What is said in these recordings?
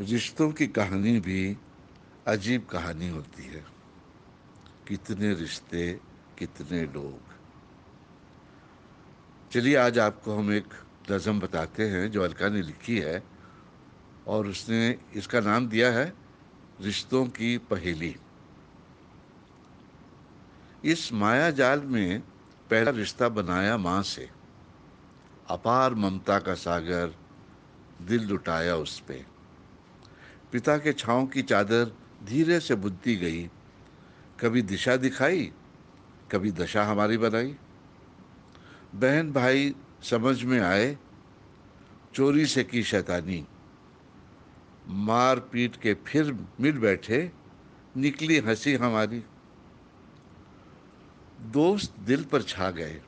रिश्तों की कहानी भी अजीब कहानी होती है। कितने रिश्ते, कितने लोग। चलिए, आज आपको हम एक नज़म बताते हैं जो अलका ने लिखी है और उसने इसका नाम दिया है रिश्तों की पहेली। इस माया जाल में पहला रिश्ता बनाया माँ से। अपार ममता का सागर दिल लुटाया उस पे। पिता के छाँव की चादर धीरे से बुद्धि गई। कभी दिशा दिखाई, कभी दशा हमारी बनाई। बहन भाई समझ में आए, चोरी से की शैतानी। मार पीट के फिर मिल बैठे, निकली हँसी हमारी। दोस्त दिल पर छा गए।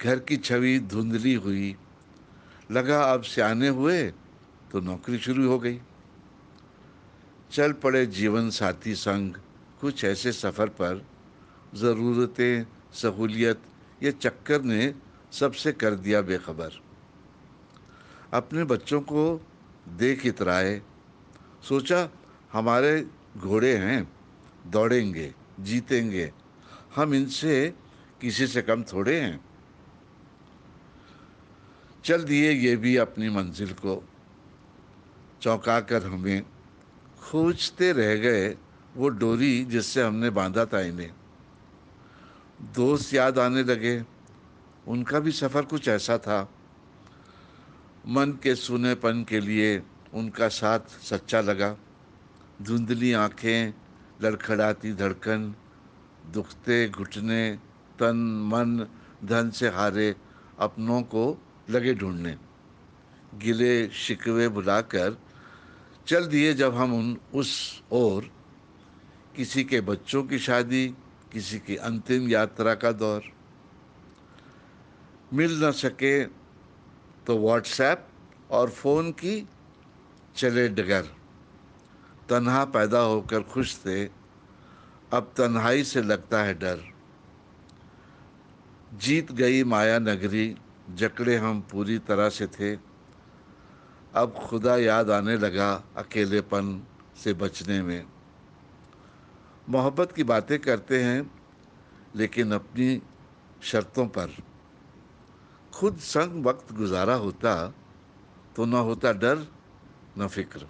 घर की छवि धुंधली हुई। लगा अब सियाने हुए तो नौकरी शुरू हो गई। चल पड़े जीवन साथी संग। कुछ ऐसे सफ़र पर ज़रूरतें, सहूलियत ये चक्कर ने सबसे कर दिया बेखबर। अपने बच्चों को देख इतराए। सोचा, हमारे घोड़े हैं, दौड़ेंगे, जीतेंगे। हम इनसे किसी से कम थोड़े हैं। चल दिए ये भी अपनी मंजिल को। चौंका कर हमें खोजते रह गए वो डोरी जिससे हमने बांधा था इन्हें। दोस्त याद आने लगे। उनका भी सफ़र कुछ ऐसा था। मन के सुनेपन के लिए उनका साथ सच्चा लगा। धुंधली आँखें, लड़खड़ाती धड़कन, दुखते घुटने, तन, मन, धन से हारे अपनों को लगे ढूँढने। गिले शिकवे बुलाकर चल दिए जब हम उन, उस और किसी के बच्चों की शादी, किसी की अंतिम यात्रा का दौर। मिल न सके तो व्हाट्सएप और फ़ोन की चले डगर। तन्हा पैदा होकर खुश थे, अब तन्हाई से लगता है डर। जीत गई माया नगरी जकड़े हम पूरी तरह से थे। अब खुदा याद आने लगा अकेलेपन से बचने में। मोहब्बत की बातें करते हैं, लेकिन अपनी शर्तों पर। खुद संग वक्त गुजारा होता तो ना होता डर, न फ़िक्र।